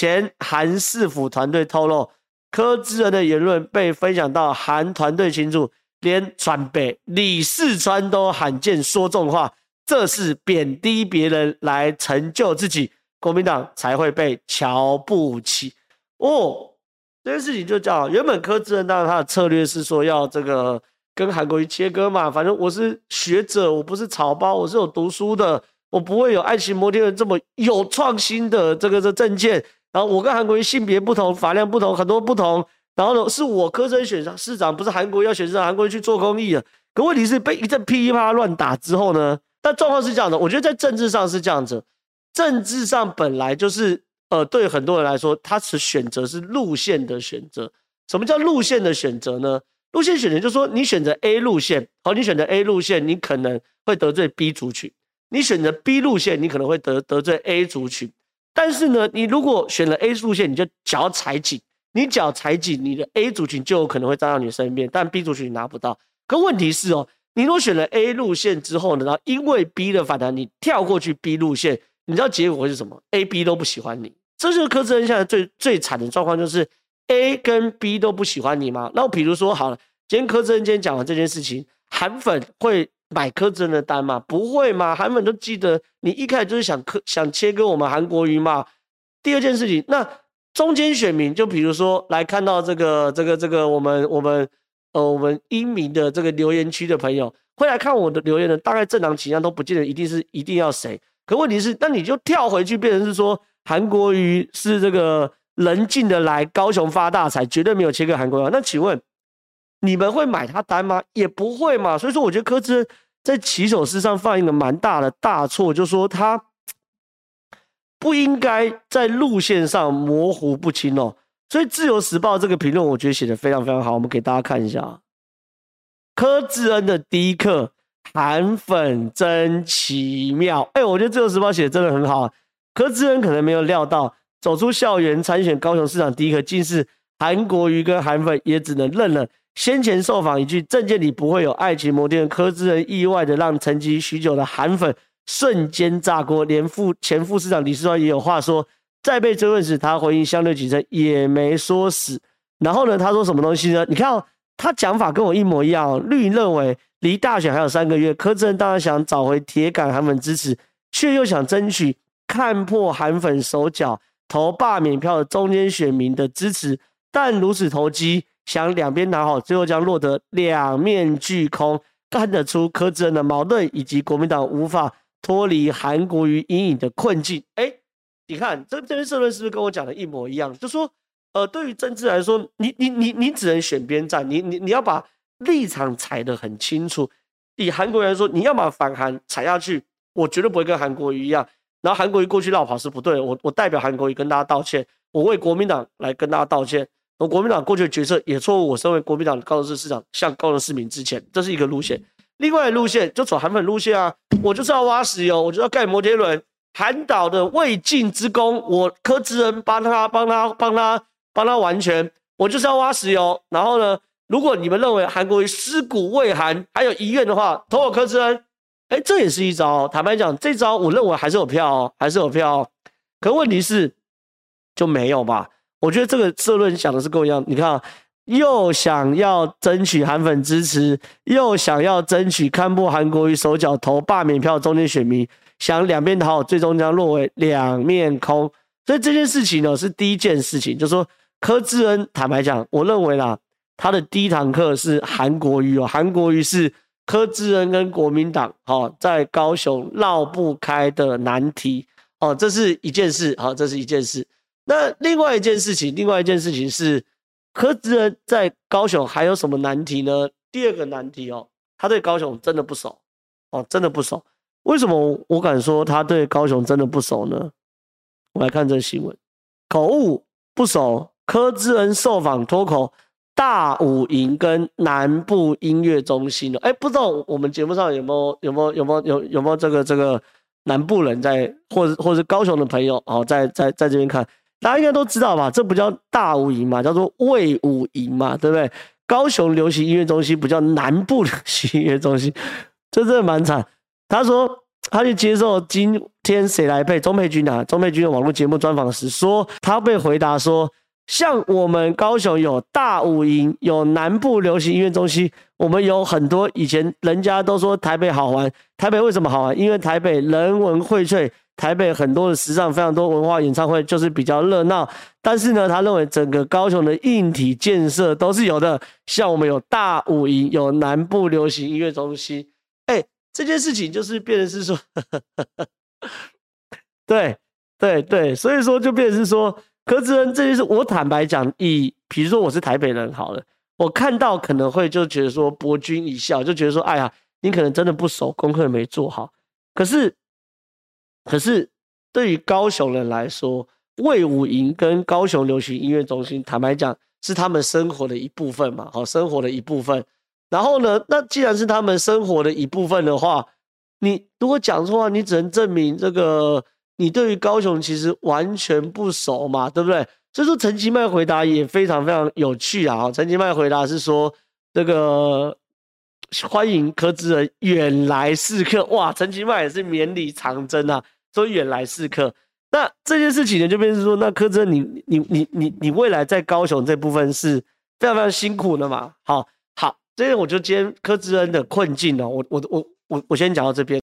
前韩市府团队透露，柯志恩的言论被分享到韩团队群组，连川北李四川都罕见说重话，这是贬低别人来成就自己，国民党才会被瞧不起哦。这件事情就叫原本柯志恩当然他的策略是说要这个跟韩国瑜切割嘛，反正我是学者，我不是草包，我是有读书的，我不会有爱情摩天轮这么有创新的这个这政见。然后我跟韩国瑜性别不同，发量不同，很多不同。然后呢，是我柯生选上市长，不是韩国要选市长，韩国瑜去做公益了。可问题是被一阵噼里啪啦乱打之后呢？但状况是这样的，我觉得在政治上是这样子，政治上本来就是。呃，对很多人来说，他是选择是路线的选择。什么叫路线的选择呢？路线选择就是说，你选择 A 路线，好，你选择 A 路线，你可能会得罪 B 族群；你选择 B 路线，你可能会得得罪 A 族群。但是呢，你如果选了 A 路线，你就脚踩紧，你脚踩紧，你的 A 族群就有可能会站到你身边，但 B 族群你拿不到。可问题是哦，你如果选了 A 路线之后呢，然后因为 B 的反弹，你跳过去 B 路线，你知道结果会是什么？A、B 都不喜欢你。这就是柯志恩现在最最惨的状况，就是 A 跟 B 都不喜欢你吗？那我比如说好了，今天柯志恩今天讲完这件事情，韩粉会买柯志恩的单吗？不会吗？韩粉都记得你一开始就是想柯想切割我们韩国瑜嘛。第二件事情，那中间选民就比如说来看到这个这个这个我们我们呃我们英明的这个留言区的朋友会来看我的留言的，大概政党倾向都不见得一定是一定要谁。可问题是，那你就跳回去变成是说。韩国瑜是这个人进得来，高雄发大财，绝对没有切割韩国瑜。那请问你们会买他单吗？也不会嘛。所以说，我觉得柯志恩在起手式上犯一个蛮大的大错，就是说他不应该在路线上模糊不清哦。所以《自由时报》这个评论，我觉得写的非常非常好。我们给大家看一下柯志恩的第一课，韩粉真奇妙。哎，我觉得《自由时报》写的真的很好。柯志恩可能没有料到，走出校园参选高雄市长第一课，竟是韩国瑜跟韩粉，也只能认了。先前受访一句“政见里不会有爱情摩天”，柯志恩意外的让沉寂许久的韩粉瞬间炸锅。连副前副市长李世川也有话说，在被追问时，他回应相对谨慎，也没说死。然后呢，他说什么东西呢？你看哦，他讲法跟我一模一样哦。绿认为离大选还有三个月，柯志恩当然想找回铁杆韩粉支持，却又想争取。看破韩粉手脚，投罢免票的中间选民的支持，但如此投机，想两边拿好，最后将落得两面俱空。看得出柯志恩的矛盾，以及国民党无法脱离韩国瑜阴影的困境。哎，你看这这篇社论是不是跟我讲的一模一样？就说，呃，对于政治来说，你你你你只能选边站，你你你要把立场踩得很清楚。以韩国瑜来说，你要么反韩踩下去，我绝对不会跟韩国瑜一样。然后韩国瑜过去绕跑是不对，我我代表韩国瑜跟大家道歉，我为国民党来跟大家道歉。我国民党过去的决策也错误，我身为国民党的高雄市市长向高雄市民致歉，这是一个路线。另外的路线就走韩粉路线啊，我就是要挖石油，我就要盖摩天轮。韩岛的未尽之功，我柯志恩帮他帮他帮他帮他完全，我就是要挖石油。然后呢，如果你们认为韩国瑜尸骨未寒，还有遗愿的话，投我柯志恩。哎，这也是一招。坦白讲，这招我认为还是有票哦，还是有票哦。可问题是就没有吧？我觉得这个社论想的是跟我一样。你看啊，又想要争取韩粉支持，又想要争取看破韩国瑜手脚投罢免票，中间选民想两边讨好，最终将落为两面空。所以这件事情呢，是第一件事情，就是说柯志恩坦白讲，我认为啦，他的第一堂课是韩国瑜哦，韩国瑜是。柯志恩跟国民党，哦，在高雄绕不开的难题，哦，这是一件事，好，这是一件事。那另外一件事情，另外一件事情是，柯志恩在高雄还有什么难题呢？第二个难题哦，他对高雄真的不熟，哦，真的不熟。为什么我敢说他对高雄真的不熟呢？我来看这个新闻，口误不熟，柯志恩受访脱口。大武营跟南部音乐中心的，哎，不知道我们节目上有没有有没有有没有有有没有这个这个南部人在，或者或者高雄的朋友哦，在在在这边看，大家应该都知道吧？这不叫大五营嘛，叫做魏五营嘛，对不对？高雄流行音乐中心不叫南部流行音乐中心，这真的蛮惨。他说他去接受今天谁来配钟佩君啊？钟佩君的网络节目专访时说，他被回答说，像我们高雄有大五营，有南部流行音乐中心，我们有很多以前人家都说台北好玩，台北为什么好玩？因为台北人文荟萃，台北很多的时尚，非常多文化演唱会，就是比较热闹。但是呢，他认为整个高雄的硬体建设都是有的，像我们有大武营，有南部流行音乐中心。哎这件事情就是变成是说，对对对，所以说就变成是说，柯志恩这件事，我坦白讲，以比如说我是台北人好了，我看到可能会就觉得说博君一笑，就觉得说，哎呀，你可能真的不熟，功课没做好。可是，可是对于高雄人来说，魏武营跟高雄流行音乐中心，坦白讲是他们生活的一部分嘛，好，生活的一部分。然后呢，那既然是他们生活的一部分的话，你如果讲错话，你只能证明这个你对于高雄其实完全不熟嘛，对不对？所以说陈其迈回答也非常非常有趣啊。陈其迈回答是说，这个欢迎柯志恩远来试客，哇，陈其迈也是绵里藏针啊，说远来试客。那这件事情呢，就变成说，那柯志恩你你你你你未来在高雄这部分是非常非常辛苦的嘛，好。好所以我就今天柯志恩的困境呢，我我我我我先讲到这边。